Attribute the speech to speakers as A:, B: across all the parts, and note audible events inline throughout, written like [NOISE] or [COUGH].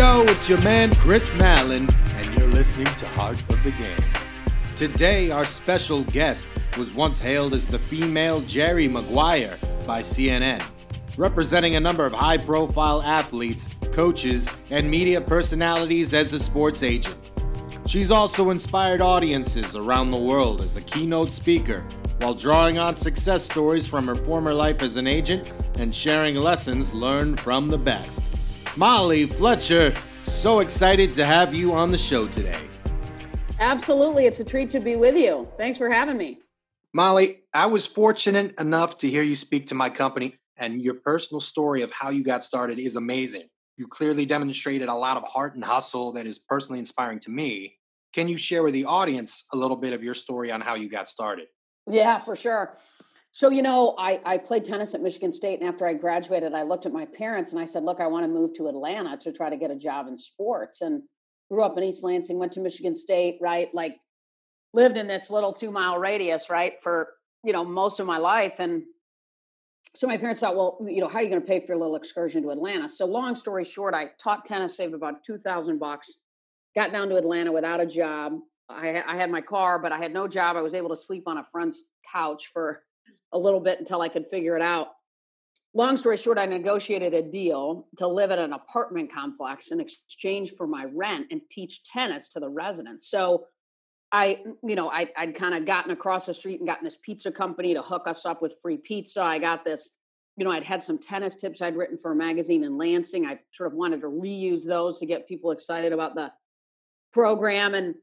A: Yo, it's your man Chris Mallon, and you're listening to Heart of the Game. Today, our special guest was once hailed as the female Jerry Maguire by CNN, representing a number of high profile athletes, coaches, and media personalities as a sports agent. She's also inspired audiences around the world as a keynote speaker while drawing on success stories from her former life as an agent and sharing lessons learned from the best. Molly Fletcher, so excited to have you on the show today.
B: Absolutely. It's a treat to be with you. Thanks for having me.
A: Molly, I was fortunate enough to hear you speak to my company, and your personal story of how you got started is amazing. You clearly demonstrated a lot of heart and hustle that is personally inspiring to me. Can you share with the audience a little bit of your story on how you got started?
B: Yeah, for sure. So, you know, I, I played tennis at Michigan State. And after I graduated, I looked at my parents and I said, Look, I want to move to Atlanta to try to get a job in sports. And grew up in East Lansing, went to Michigan State, right? Like lived in this little two mile radius, right? For, you know, most of my life. And so my parents thought, well, you know, how are you going to pay for your little excursion to Atlanta? So long story short, I taught tennis, saved about 2000 bucks, got down to Atlanta without a job. I, I had my car, but I had no job. I was able to sleep on a friend's couch for a little bit until I could figure it out. Long story short, I negotiated a deal to live at an apartment complex in exchange for my rent and teach tennis to the residents. So I, mm, you know, I, I'd kind of gotten across the street and gotten this pizza company to hook us up with free pizza. I got this, you know, I'd had some tennis tips I'd written for a magazine in Lansing. I sort of wanted to reuse those to get people excited about the program. And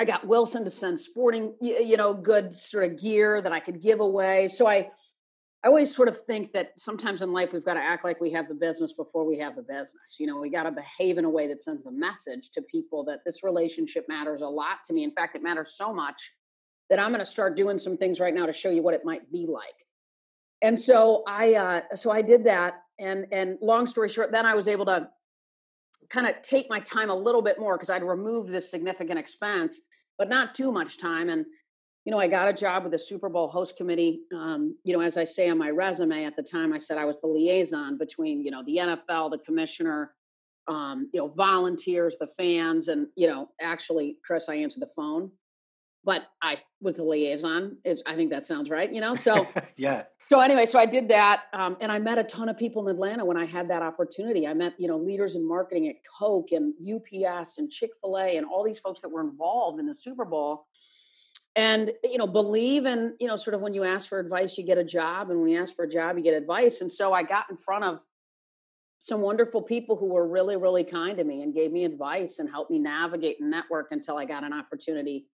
B: I got Wilson to send sporting, you know, good sort of gear that I could give away. So I, I always sort of think that sometimes in life we've got to act like we have the business before we have the business. You know, we got to behave in a way that sends a message to people that this relationship matters a lot to me. In fact, it matters so much that I'm going to start doing some things right now to show you what it might be like. And so I, uh, so I did that, and and long story short, then I was able to kind of take my time a little bit more because I'd removed this significant expense, but not too much time. And you know, I got a job with the Super Bowl host committee. Um, you know, as I say on my resume at the time, I said I was the liaison between, you know, the NFL, the commissioner, um, you know, volunteers, the fans, and you know, actually, Chris, I answered the phone, but I was the liaison. I think that sounds right. You know, so [LAUGHS]
A: yeah.
B: So anyway, so I did that, um, and I met a ton of people in Atlanta when I had that opportunity. I met, you know, leaders in marketing at Coke and UPS and Chick Fil A and all these folks that were involved in the Super Bowl and you know believe in you know sort of when you ask for advice you get a job and when you ask for a job you get advice and so i got in front of some wonderful people who were really really kind to me and gave me advice and helped me navigate and network until i got an opportunity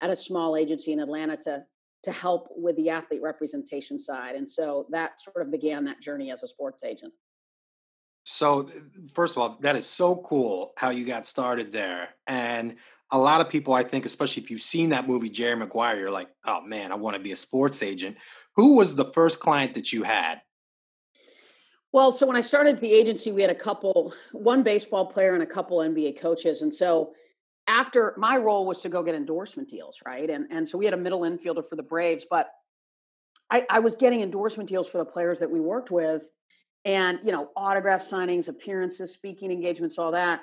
B: at a small agency in atlanta to to help with the athlete representation side and so that sort of began that journey as a sports agent
A: so first of all that is so cool how you got started there and a lot of people, I think, especially if you've seen that movie, Jerry Maguire, you're like, oh man, I want to be a sports agent. Who was the first client that you had?
B: Well, so when I started the agency, we had a couple, one baseball player and a couple NBA coaches. And so after my role was to go get endorsement deals, right? And and so we had a middle infielder for the Braves, but I, I was getting endorsement deals for the players that we worked with, and you know, autograph signings, appearances, speaking engagements, all that.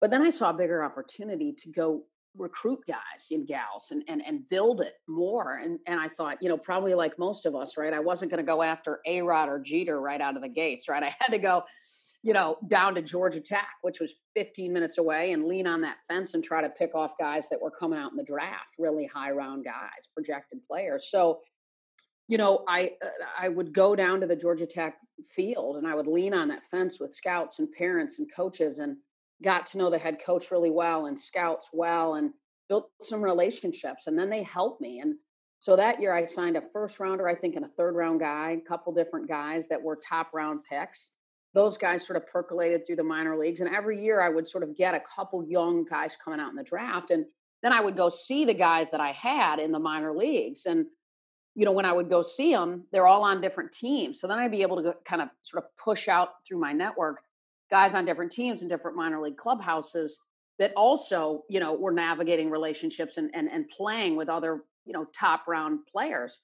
B: But then I saw a bigger opportunity to go recruit guys and gals and, and, and build it more. And, and I thought, you know, probably like most of us, right? I wasn't going to go after A Rod or Jeter right out of the gates, right? I had to go, you know, down to Georgia Tech, which was 15 minutes away, and lean on that fence and try to pick off guys that were coming out in the draft, really high round guys, projected players. So, you know, I uh, I would go down to the Georgia Tech field and I would lean on that fence with scouts and parents and coaches and got to know the head coach really well and scouts well and built some relationships and then they helped me and so that year i signed a first rounder i think and a third round guy a couple different guys that were top round picks those guys sort of percolated through the minor leagues and every year i would sort of get a couple young guys coming out in the draft and then i would go see the guys that i had in the minor leagues and you know when i would go see them they're all on different teams so then i'd be able to go, kind of sort of push out through my network guys on different teams and different minor league clubhouses that also, you know, were navigating relationships and and and playing with other, you know, top round players.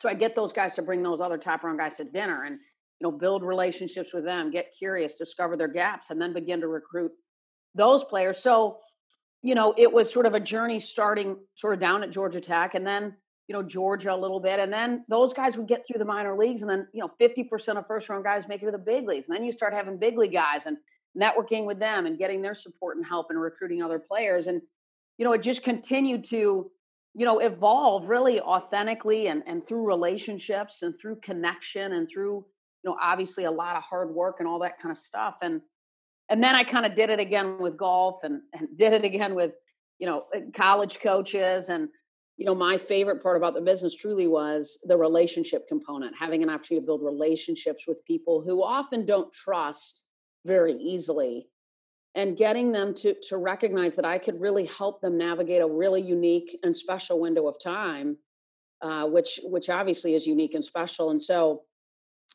B: So I get those guys to bring those other top round guys to dinner and you know, build relationships with them, get curious, discover their gaps, and then begin to recruit those players. So, you know, it was sort of a journey starting sort of down at Georgia Tech and then, you know, Georgia a little bit. And then those guys would get through the minor leagues. And then, you know, 50% of first round guys make it to the big leagues. And then you start having big league guys and networking with them and getting their support and help and recruiting other players. And, you know, it just continued to, you know, evolve really authentically and, and through relationships and through connection and through, you know, obviously a lot of hard work and all that kind of stuff. And, and then I kind of did it again with golf and, and [LAUGHS] did it again with, you know, uh, college coaches. And, you know, my favorite part about the business truly was the relationship component, having an opportunity to build relationships with people who often don't trust very easily and getting them to to recognize that I could really help them navigate a really unique and special window of time, uh, which which obviously is unique and special. And so,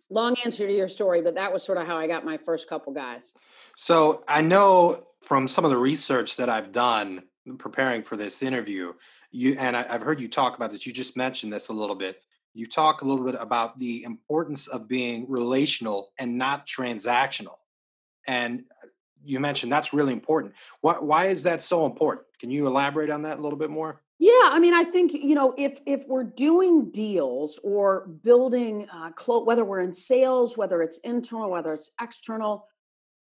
B: long answer to your story, but that was sort of how I got my first couple guys.
A: So I know from some of the research that I've done preparing for this interview, you and I, I've heard you talk about this. You just mentioned this a little bit. You talk a little bit about the importance of being relational and not transactional. And uh, you mentioned that's really important. Why, why is that so important? Can you elaborate on that a little bit more?
B: Yeah, I mean, I think you know if if we're doing deals or building, uh, clo- whether we're in sales, whether it's internal, whether it's external,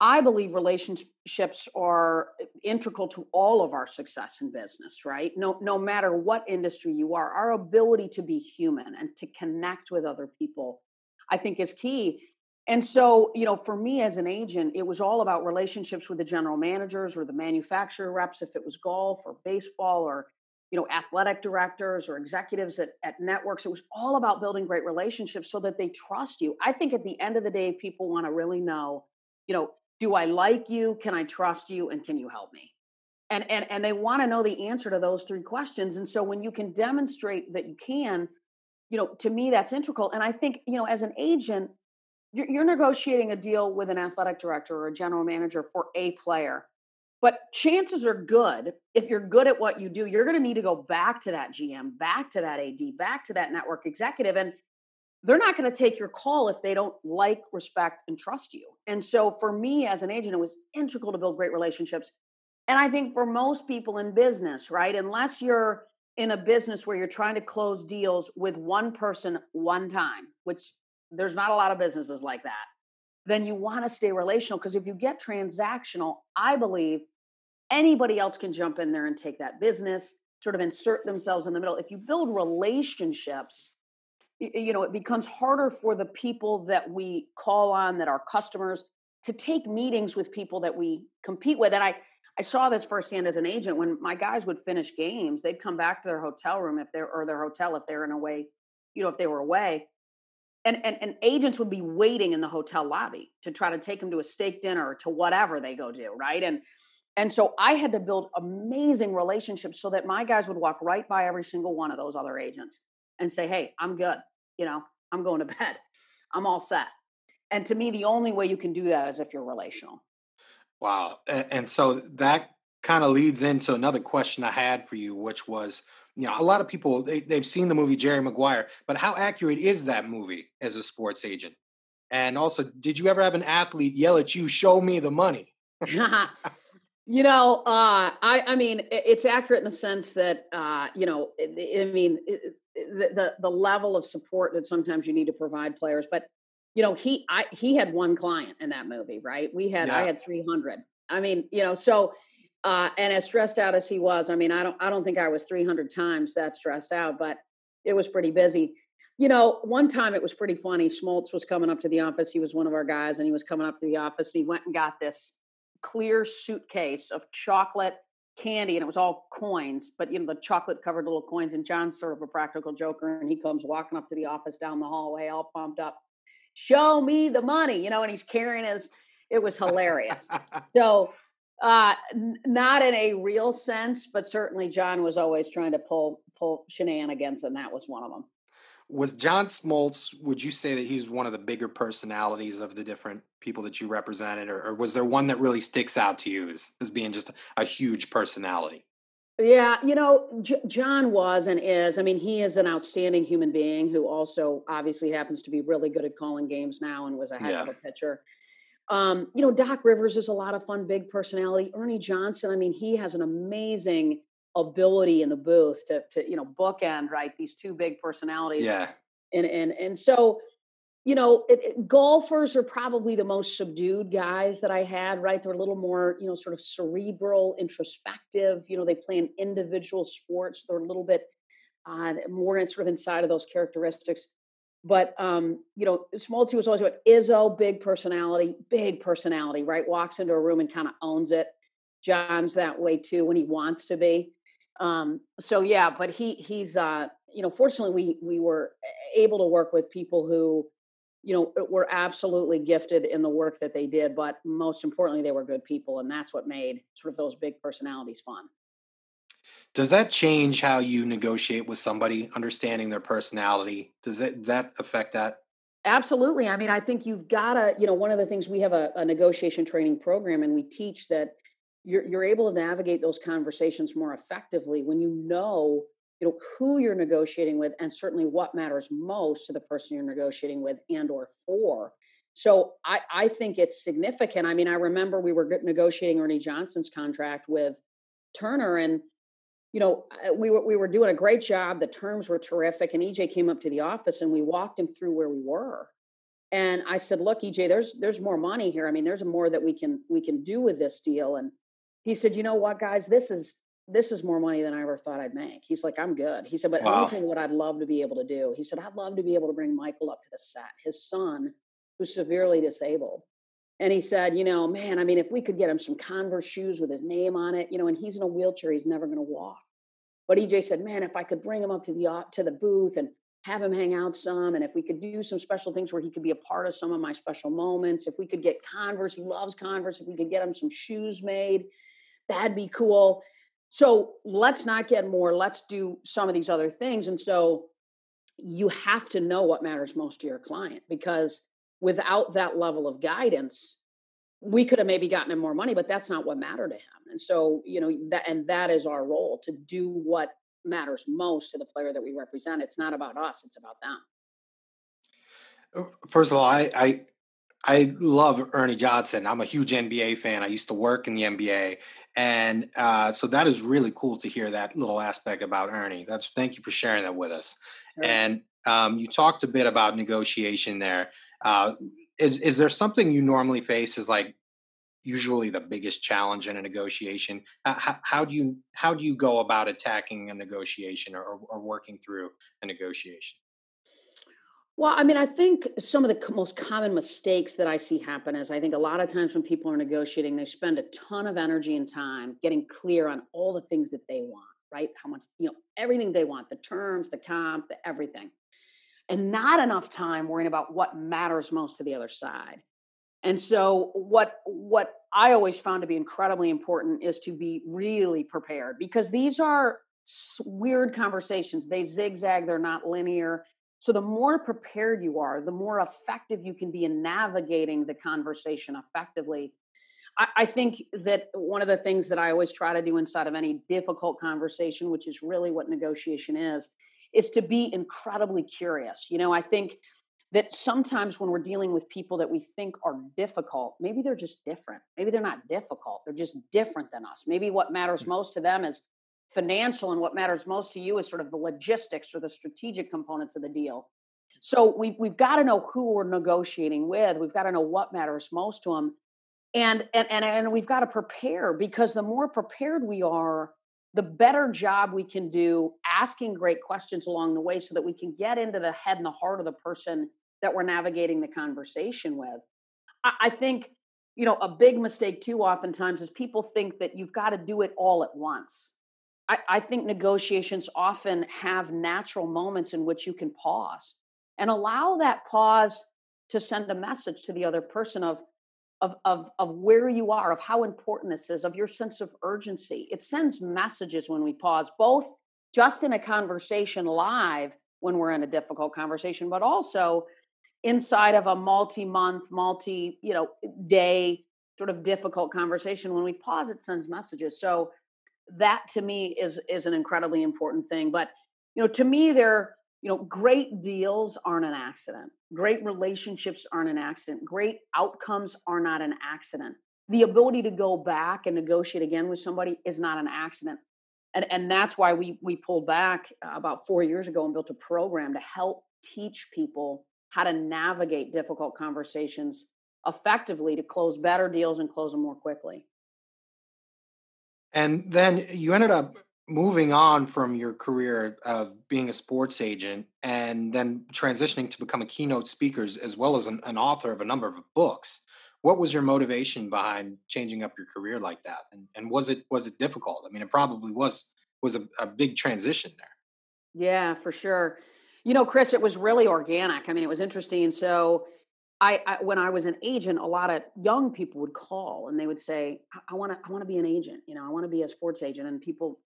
B: I believe relationships are integral to all of our success in business. Right? No, no matter what industry you are, our ability to be human and to connect with other people, I think, is key. And so, you know, for me as an agent, it was all about relationships with the general managers or the manufacturer reps, if it was golf or baseball or, you know, athletic directors or executives at, at networks. It was all about building great relationships so that they trust you. I think at the end of the day, people want to really know, you know, do I like you? Can I trust you? And can you help me? And, and, and they want to know the answer to those three questions. And so when you can demonstrate that you can, you know, to me, that's integral. And I think, you know, as an agent, you're, you're negotiating a deal with an athletic director or a general manager for a player but chances are good if you're good at what you do you're going to need to go back to that gm back to that ad back to that network executive and they're not going to take your call if they don't like respect and trust you. And so for me as an agent it was integral to build great relationships and i think for most people in business right unless you're in a business where you're trying to close deals with one person one time which there's not a lot of businesses like that, then you want to stay relational because if you get transactional, I believe anybody else can jump in there and take that business, sort of insert themselves in the middle. If you build relationships, you know, it becomes harder for the people that we call on that are customers to take meetings with people that we compete with. And I I saw this firsthand as an agent when my guys would finish games, they'd come back to their hotel room if they're or their hotel if they're in a way, you know, if they were away and, and, and agents would be waiting in the hotel lobby to try to take them to a steak dinner or to whatever they go do right and and so i had to build amazing relationships so that my guys would walk right by every single one of those other agents and say hey i'm good you know i'm going to [LAUGHS] bed i'm all set and to me the only way you can do that is if you're relational
A: wow and, so that kind of leads into another question i had for you which was you know, a lot of people they, they've seen the movie Jerry Maguire, but how accurate is that movie as a sports agent? And also, did you ever have an athlete yell at you, "Show me the money"? [LAUGHS] [LAUGHS]
B: you know, uh, I I mean, it's accurate in the sense that uh, you know, I mean, the, the the level of support that sometimes you need to provide players, but you know, he I he had one client in that movie, right? We had yeah. I had three hundred. I mean, you know, so uh, and as stressed out as he was, I mean, I don't, I don't think I was 300 times that stressed out, but it was pretty busy. You know, one time it was pretty funny. Smoltz was coming up to the office. He was one of our guys, and he was coming up to the office, and he went and got this clear suitcase of chocolate candy, and it was all coins. But you know, the chocolate covered little coins. And John's sort of a practical joker, and he comes walking up to the office down the hallway, all pumped up. Show me the money, you know, and he's carrying his. It was hilarious. [LAUGHS] so uh, n- not in a real sense, but certainly John was always trying to pull pull shenanigans, and that was one of them.
A: Was John Smoltz? Would you say that he's one of the bigger personalities of the different people that you represented, or, or was there one that really sticks out to you as, as being just a, huge personality?
B: Yeah, you know, J- John was and is. I mean, he is an outstanding human being who also obviously happens to be really good at calling games now and was a heck yeah. of a pitcher. Um, you know, Doc Rivers is a lot of fun, big personality. Ernie Johnson, I mean, he has an amazing ability in the booth to to you know bookend right these two big personalities.
A: Yeah,
B: and and and so you know, it, it, golfers are probably the most subdued guys that I had, right? They're a little more, you know, sort of cerebral, introspective. You know, they play in individual sports. They're a little bit uh, more in, sort of inside of those characteristics. But, um, you know, Smoltz was always about Izzo, big personality, big personality, right? Walks into a room and kind of owns it. John's that way too when he wants to be. Um, so yeah, but he he's uh, you know, fortunately we we were able to work with people who you know, were absolutely gifted in the work that they did, but most importantly, they were good people. And that's what made sort of those big personalities fun.
A: Does that change how you negotiate with somebody, understanding their personality? Does that, does that affect that?
B: Absolutely. I mean, I think you've got to, you know, one of the things we have a, a negotiation training program and we teach that you're, you're able to navigate those conversations more effectively when you know you know who you're negotiating with and certainly what matters most to the person you're negotiating with and or for. So i i think it's significant. I mean i remember we were negotiating ernie johnson's contract with turner and you know we were we were doing a great job. The terms were terrific and ej came up to the office and we walked him through where we were. And i said look ej there's there's more money here. I mean there's more that we can we can do with this deal. And he said you know what guys this is this is more money than I ever thought I'd make. He's like, I'm good. He said, but wow. me tell you what I'd love to be able to do. He said, I'd love to be able to bring Michael up to the set, his son, who's severely disabled. And he said, you know, man, I mean, if we could get him some Converse shoes with his name on it, you know, and he's in a wheelchair, he's never going to walk. But EJ said, man, if I could bring him up to the uh, to the booth and have him hang out some, and if we could do some special things where he could be a part of some of my special moments, if we could get Converse, he loves Converse, if we could get him some shoes made, that'd be cool. So let's not get more, let's do some of these other things. And so you have to know what matters most to your client because without that level of guidance, we could have maybe gotten him more money, but that's not what mattered to him. And so, you know, that and that is our role to do what matters most to the player that we represent. It's not about us, it's about them.
A: Uh, first of all, I, I I love Ernie Johnson. I'm a huge NBA fan. I used to work in the NBA, and uh, so that is really cool to hear that little aspect about Ernie. That's thank you for sharing that with us. And um, you talked a bit about negotiation there. Uh, is is there something you normally face as like usually the biggest challenge in a negotiation? How, how do you how do you go about attacking a negotiation or, or working through a negotiation?
B: Well, I mean, I think some of the most common mistakes that I see happen is I think a lot of times when people are negotiating, they spend a ton of energy and time getting clear on all the things that they want, right? How much, you know, everything they want, the terms, the comp, the everything. And not enough time worrying about what matters most to the other side. And so what what I always found to be incredibly important is to be really prepared because these are weird conversations. They zigzag, they're not linear so the more prepared you are, the more effective you can be in navigating the conversation effectively. I, I think that one of the things that I always try to do inside of any difficult conversation, which is really what negotiation is, is to be incredibly curious. You know, I think that sometimes when we're dealing with people that we think are difficult, maybe they're just different. Maybe they're not difficult. They're just different than us. Maybe what matters mm. most to them is financial and what matters most to you is sort of the logistics or the strategic components of the deal. So we've we've got to know who we're negotiating with. We've got to know what matters most to them, and and and and we've got to prepare because the more prepared we are, the better job we can do asking great questions along the way, so that we can get into the head and the heart of the person that we're navigating the conversation with. I, I think you know a big mistake too oftentimes is people think that you've got to do it all at once I, I think negotiations often have natural moments in which you can pause and allow that pause to send a message to the other person of of, of, of where you are, of how important this is, of your sense of urgency. It sends messages when we pause, both just in a conversation live when we're in a difficult conversation, but also inside of a multi-month, multi, you know, day sort of difficult conversation. When we pause, it sends messages. So that to me is is an incredibly important thing. But you know, to me, they're you know, great deals aren't an accident. Great relationships aren't an accident. Great outcomes are not an accident. The ability to go back and negotiate again with somebody is not an accident. And, and that's why we we pulled back about four years ago and built a program to help teach people how to navigate difficult conversations effectively to close better deals and close them more quickly.
A: And then you ended up moving on from your career of being a sports agent and then transitioning to become a keynote speaker as well as an, an, author of a number of books. What was your motivation behind changing up your career like that? And, and was it was it difficult? I mean it probably was was a, a big transition there.
B: Yeah for sure. You know chris it was really organic. I mean it was interesting. So I, I, when I was an agent, a lot of young people would call and they would say, "I want to, I want to be an agent. You know, I want to be a sports agent." And people,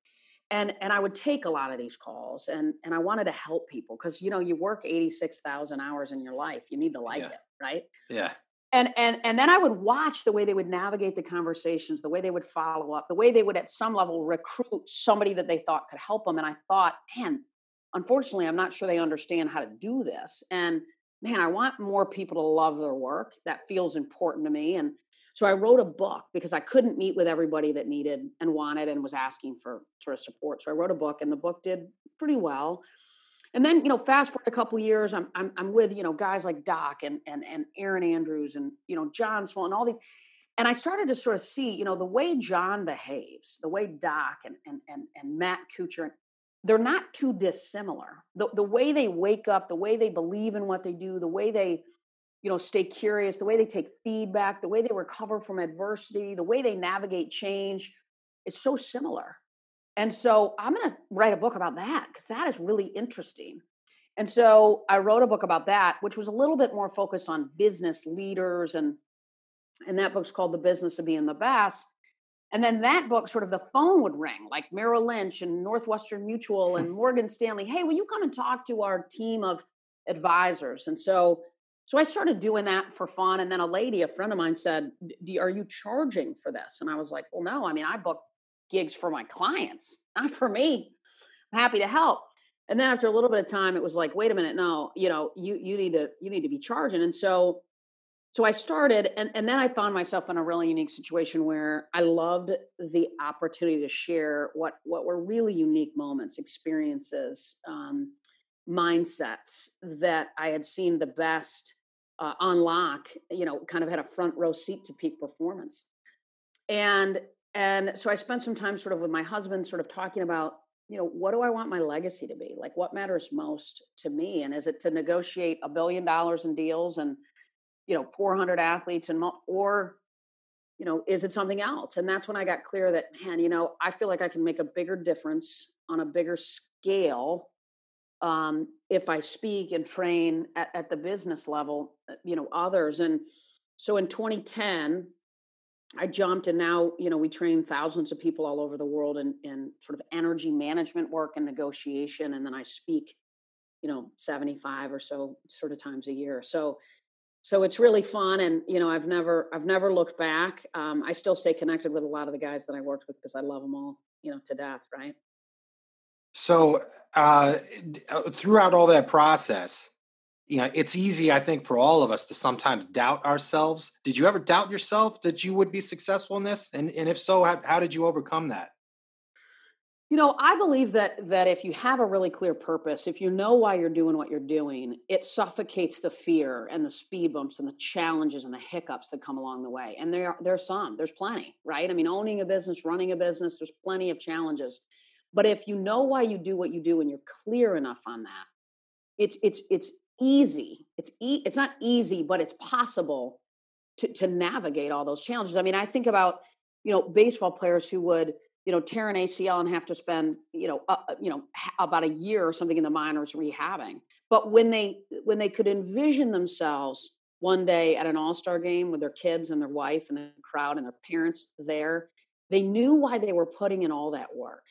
B: and and I would take a lot of these calls, and and I wanted to help people because you know you work eighty six thousand hours in your life, you need to like yeah. it, right?
A: Yeah.
B: And and and then I would watch the way they would navigate the conversations, the way they would follow up, the way they would at some level recruit somebody that they thought could help them. And I thought, man, unfortunately, I'm not sure they understand how to do this. And man, I want more people to love their work. That feels important to me. And so I wrote a book because I couldn't meet with everybody that needed and wanted and was asking for sort of support. So I wrote a book and the book did pretty well. And then, you know, fast forward a couple years, I'm, I'm, I'm with, you know, guys like Doc and, and, and Erin Andrews and, you know, John Smoltz and all these. And I started to sort of see, you know, the way John behaves, the way Doc and, and, and, and Matt Kuchar, they're not too dissimilar. The, the way they wake up, the way they believe in what they do, the way they, you know, stay curious, the way they take feedback, the way they recover from adversity, the way they navigate change, it's so similar. And so I'm going to write a book about that because that is really interesting. And so I wrote a book about that, which was a little bit more focused on business leaders and and that book's called The Business of Being the Best. And then that book, sort of the phone would ring, like Merrill Lynch and Northwestern Mutual and [LAUGHS] Morgan Stanley. Hey, will you come and talk to our team of advisors? And so, so I started doing that for fun. And then a lady, a friend of mine, said, "Are you charging for this?" And I was like, "Well, no. I mean, I book gigs for my clients, not for me. I'm happy to help." And then after a little bit of time, it was like, "Wait a minute, no. You know, you you need to you need to be charging." And so so I started, and, and then I found myself in a really unique situation where I loved the opportunity to share what what were really unique moments, experiences, um, mindsets that I had seen the best uh, unlock. You know, kind of had a front row seat to peak performance, and and so I spent some time sort of with my husband, sort of talking about you know what do I want my legacy to be like, what matters most to me, and is it to negotiate a billion dollars in deals and you know 400 athletes and or you know is it something else? And that's when i got clear that man you know i feel like i can make a bigger difference on a bigger scale um, if i speak and train at, at the business level uh, you know others. And so in 2010 i jumped and now you know we train thousands of people all over the world in, in sort of energy management work and negotiation and then i speak you know 75 or so sort of times a year. So so it's really fun and you know i've never i've never looked back um, i still stay connected with a lot of the guys that i worked with because i love them all you know to death right?
A: So uh, uh, throughout all that process you know it's easy i think for all of us to sometimes doubt ourselves. Did you ever doubt yourself that you would be successful in this? And, and if so how, how did you overcome that
B: you know, I believe that that if you have a really clear purpose, if you know why you're doing what you're doing, it suffocates the fear and the speed bumps and the challenges and the hiccups that come along the way. And there there's some, there's plenty, right? I mean, owning a business, running a business, there's plenty of challenges. But if you know why you do what you do and you're clear enough on that, it's it's it's easy. It's e- it's not easy, but it's possible to to navigate all those challenges. I mean, I think about, you know, baseball players who would you know, tear an ACL and have to spend, you know, uh, uh you know, about a year or something in the minors rehabbing. But when they when they could envision themselves one day at an all-star game with their kids and their wife and the crowd and their parents there, they knew why they were putting in all that work.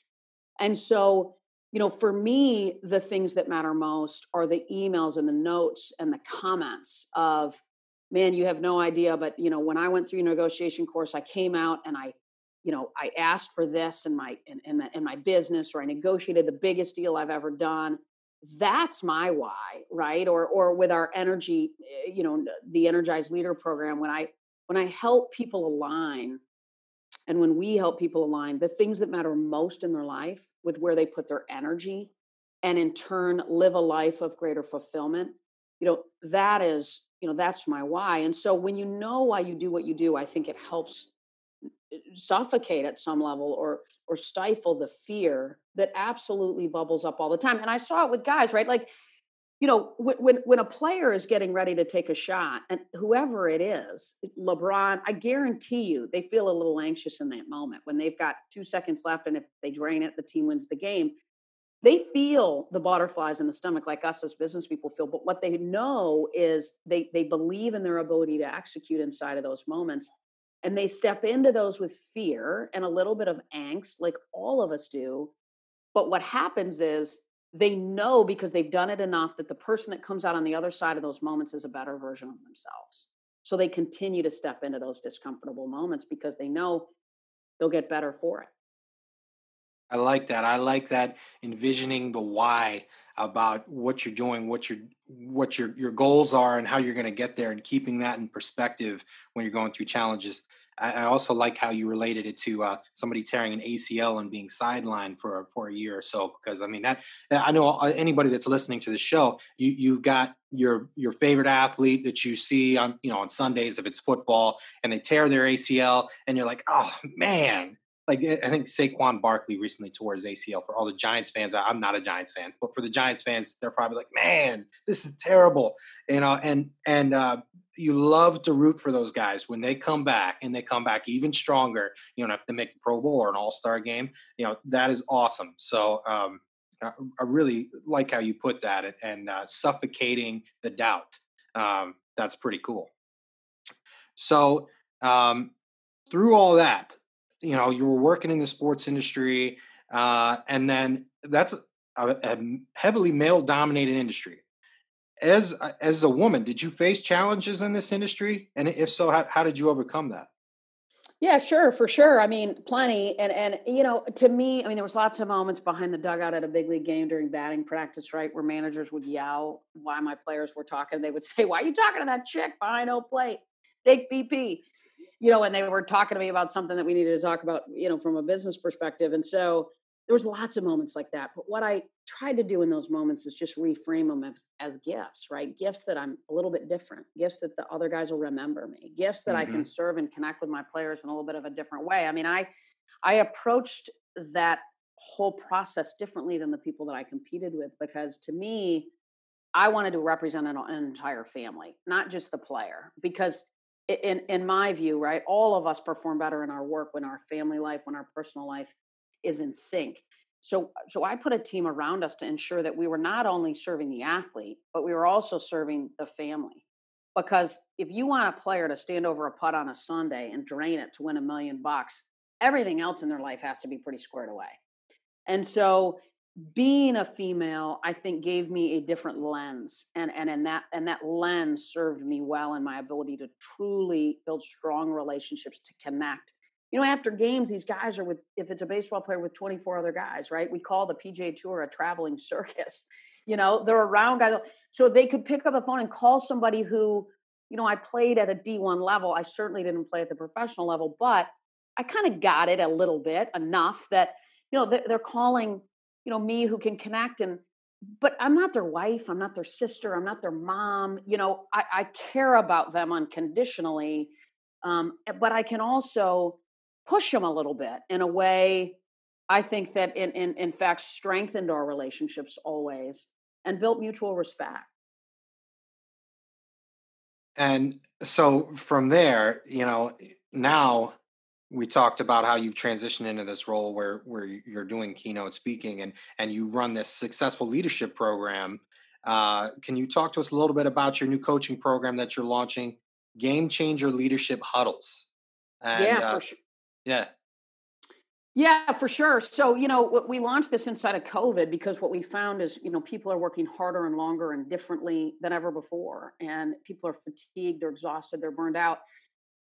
B: And so, you know, for me, the things that matter most are the emails and the notes and the comments of, man, you have no idea, but you know, when I went through your negotiation course, I came out and I you know, I asked for this in my in, in, in my business, or I negotiated the biggest deal I've ever done. That's my why, right? Or or with our energy, eh, you know, the Energized Leader program, when I when I help people align, and when we help people align, the things that matter most in their life with where they put their energy, and in turn live a life of greater fulfillment, you know, that is, you know, that's my why. And so when you know why you do what you do, I think it helps suffocate at some level or or stifle the fear that absolutely bubbles up all the time and i saw it with guys right? Like you know when when a player is getting ready to take a shot and whoever it is lebron i guarantee you they feel a little anxious in that moment when they've got 2 seconds left and if they drain it the team wins the game. They feel the butterflies in the stomach like us as business people feel but what they know is they they believe in their ability to execute inside of those moments and they step into those with fear and a little bit of angst like all of us do but what happens is they know because they've done it enough that the person that comes out on the other side of those moments is a better version of themselves. So they continue to step into those discomfortable moments because they know they'll get better for it.
A: I like that i like that envisioning the why about what you're doing what your what your your goals are and how you're going to get there and keeping that in perspective when you're going through challenges I, also like how you related it to uh, somebody tearing an ACL and being sidelined for for a year or so. Because I mean that I know uh, anybody that's listening to the show, you you've got your your favorite athlete that you see on you know on Sundays if it's football, and they tear their ACL, and you're like, oh man, like eh, I think Saquon Barkley recently tore his ACL. For all the Giants fans, I'm not a Giants fan, but for the Giants fans, they're probably like, "Man, this is terrible," you know. And and uh, you love to root for those guys when they come back and they come back even stronger. You know, if they make the Pro Bowl or an All Star game, you know that is awesome. So um, I, I, really like how you put that and, and uh, suffocating the doubt. Um, that's pretty cool. So um, through all that, you know, you were working in the sports industry, uh, and then that's a, a heavily male dominated industry. As as a woman did you face challenges in this industry? And if so how, how did you overcome that?
B: Yeah sure for sure. I mean plenty and and you know to me i mean there was lots of moments behind the dugout at a big league game during batting practice right where managers would yell why my players were talking they would [LAUGHS] say why are you talking to that chick behind no plate take bp you know and they were talking to me about something that we needed to talk about you know from a business perspective and so there was lots of moments like that but what i tried to do in those moments is just reframe them as, as gifts right gifts that i'm a little bit different gifts that the other guys will remember me gifts that mm-hmm. i can mm-hmm. serve and connect with my players in a little bit of a different way i mean i i approached that whole process differently than the people that i competed with because to me i wanted to represent an, an entire family not just the player because in in my view right all of us perform better in our work when our family life when our personal life is in sync. So, so I put a team around us to ensure that we were not only serving the athlete, but we were also serving the family. Because if you want a player to stand over a putt on a Sunday and drain it to win a million bucks, everything else in their life has to be pretty squared away. And so being a female, I think gave me a different lens. And and and that and that lens served me well in my ability to truly build strong relationships to connect you know, after games, these guys are with, if it's a baseball player with 24 other guys, right? We call the PGA Tour a traveling [LAUGHS] circus. You know, they're around guys. So they could pick up the phone and call somebody who, you know, I played at a D1 level. I certainly didn't play at the professional level, but I kind of got it a little bit enough that, you know, they're calling, you know, me who can connect and, but I'm not their wife. I'm not their sister. I'm not their mom. You know, I, I care about them unconditionally. Um, but I can also, push them a little bit in a way I think that in, in, in fact strengthened our relationships always and built mutual respect.
A: And so from there, you know, now we talked about how you've transitioned into this role where where you're doing keynote speaking and and you run this successful leadership program. Uh, can you talk to us a little bit about your new coaching program that you're launching, Game Changer Leadership Huddles?
B: And, yeah, uh, for sure.
A: Yeah.
B: Yeah, for sure. So, you know, we launched this inside of COVID because what we found is, you know, people are working harder and longer and differently than ever before. And people are fatigued, they're exhausted, they're burned out.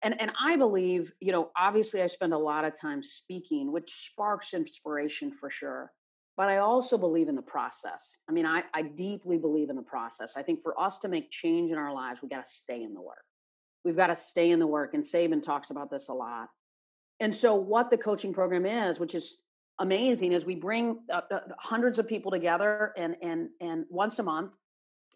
B: And and I believe, you know, obviously I spend a lot of time speaking, which sparks inspiration for sure. But I also believe in the process. I mean, I, I deeply believe in the process. I think for us to make change in our lives, we got to stay in the work. We've got to stay in the work. And Saban talks about this a lot. And so, what the coaching program is, which is amazing, is we bring uh, uh, hundreds of people together and and and once a month,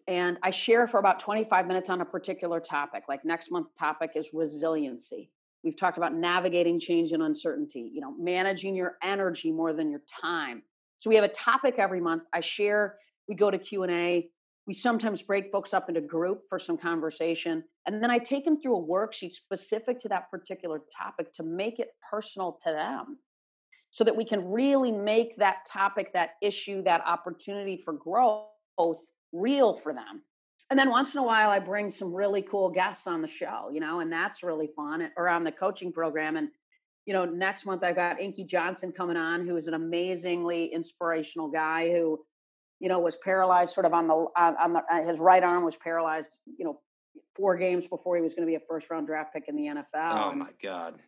B: and I share for about 25 minutes on a particular topic. Like next month topic is resiliency. We've talked about navigating change and uncertainty, you know, managing your energy more than your time. So we have a topic every month. I share, we go to Q&A. We sometimes break folks up into group for some conversation. And then I take them through a worksheet specific to that particular topic to make it personal to them so that we can really make that topic, that issue, that opportunity for growth real for them. And then once in a while, I bring some really cool guests on the show, you know, and that's really fun around the coaching program. And, you know, next month I've got Inky Johnson coming on, who is an amazingly inspirational guy who, you know, was paralyzed sort of on the, on, on the, uh, his right arm was paralyzed, you know, four games before he was going to be a first round draft pick in the NFL.
A: Oh my God.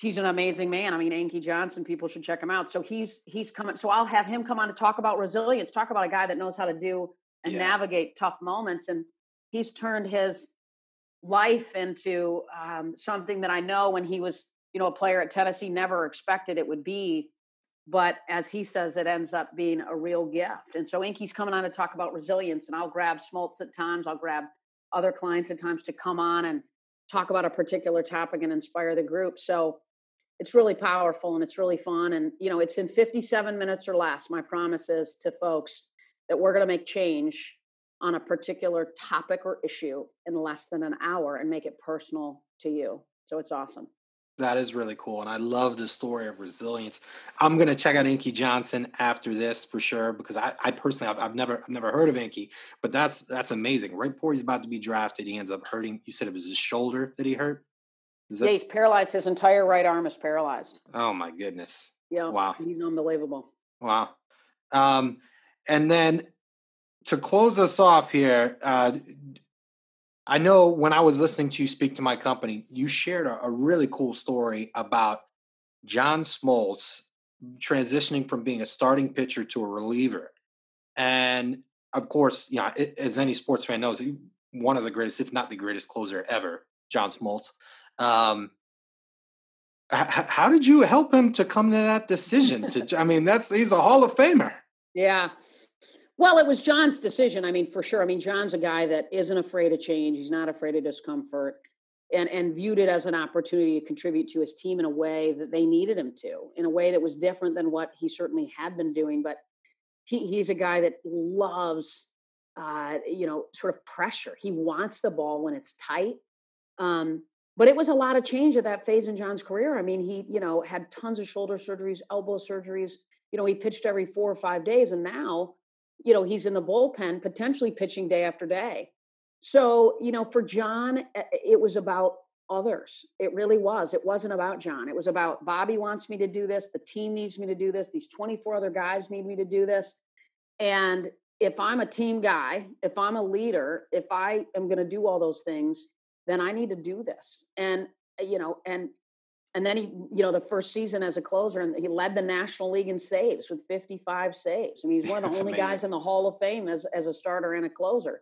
B: He's an amazing man. I mean, Inky Johnson, people should check him out. So he's, he's coming. So I'll have him come on to talk about resilience, talk about a guy that knows how to do and yeah. navigate tough moments. And he's turned his life into um, something that I know when he was, you know, a player at Tennessee, never expected it would be. But as he says, it ends up being a real gift. And so Inky's coming on to talk about resilience, and I'll grab Smoltz at times. I'll grab other clients at times to come on and talk about a particular topic and inspire the group. So it's really powerful and it's really fun. And you know, it's in 57 minutes or less. My promise is to folks that we're going to make change on a particular topic or issue in less than an hour and make it personal to you. So it's awesome.
A: That is really cool. And I love the story of resilience. I'm going to check out Inky Johnson after this for sure, because I, I personally, I've, I've, never, I've never heard of Inky, but that's, that's amazing. Right before he's about to be drafted, he ends up hurting. You said it was his shoulder that he hurt.
B: That... Yeah, he's paralyzed. His entire right arm is paralyzed.
A: Oh my goodness.
B: Yeah. Wow. He's unbelievable.
A: Wow. Um, and then to close us off here, uh, I know when I was listening to you speak to my company, you shared a, a really cool story about John Smoltz transitioning from being a starting pitcher to a reliever. And of course, yeah, as any sports fan knows, one of the greatest, if not the greatest closer ever, John Smoltz. Um, how did you help him to come to that decision? To, I mean, that's he's a Hall of Famer.
B: Yeah, well, it was John's decision. I mean, for sure. I mean, John's a guy that isn't afraid of change. He's not afraid of discomfort and, and viewed it as an opportunity to contribute to his team in a way that they needed him to, in a way that was different than what he certainly had been doing. But he, he's a guy that loves, uh, you know, sort of pressure. He wants the ball when it's tight. Um, but it was a lot of change at that phase in John's career. I mean, he, you know, had tons of shoulder surgeries, elbow surgeries. You know, he pitched every four or five days, and now you know, he's in the bullpen, potentially pitching day after day. So, you know, for John, it was about others. It really was. It wasn't about John. It was about Bobby wants me to do this. The team needs me to do this. These 24 other guys need me to do this. And if I'm a team guy, if I'm a leader, if I am going to do all those things, then I need to do this. And, you know, and and then he, you know, the first season as a closer, and he led the National League in saves with 55 saves. I mean, he's one of the only amazing. guys in the Hall of Fame as as a starter and a closer.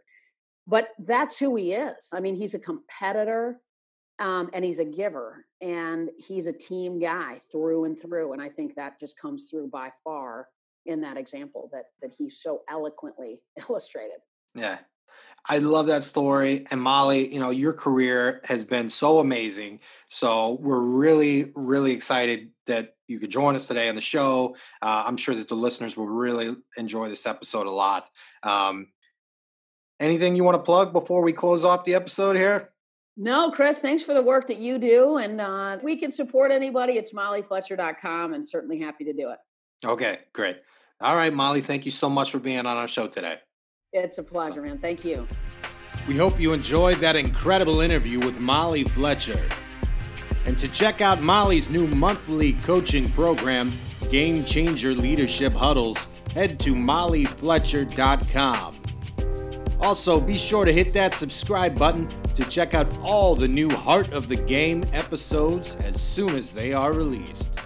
B: But that's who he is. I mean, he's a competitor, um, and he's a giver, and he's a team guy through and through. And I think that just comes through by far in that example that that he so eloquently [LAUGHS] illustrated.
A: Yeah, I love that story. And Molly, you know, your career has been so amazing. So we're really, really excited that you could join us today on the show. Uh, I'm sure that the listeners will really enjoy this episode a lot. Um, anything you want to plug before we close off the episode here?
B: No, Chris, thanks for the work that you do. And uh, if we can support anybody, it's mollyfletcher.com and certainly happy to do it.
A: Okay, great. All right, Molly, thank you so much for being on our show today.
B: It's a pleasure, man. Thank you.
A: We hope you enjoyed that incredible interview with Molly Fletcher. And to check out Molly's new monthly coaching program, Game Changer Leadership Huddles, head to mollyfletcher.com. Also, be sure to hit that subscribe button to check out all the new Heart of the Game episodes as soon as they are released.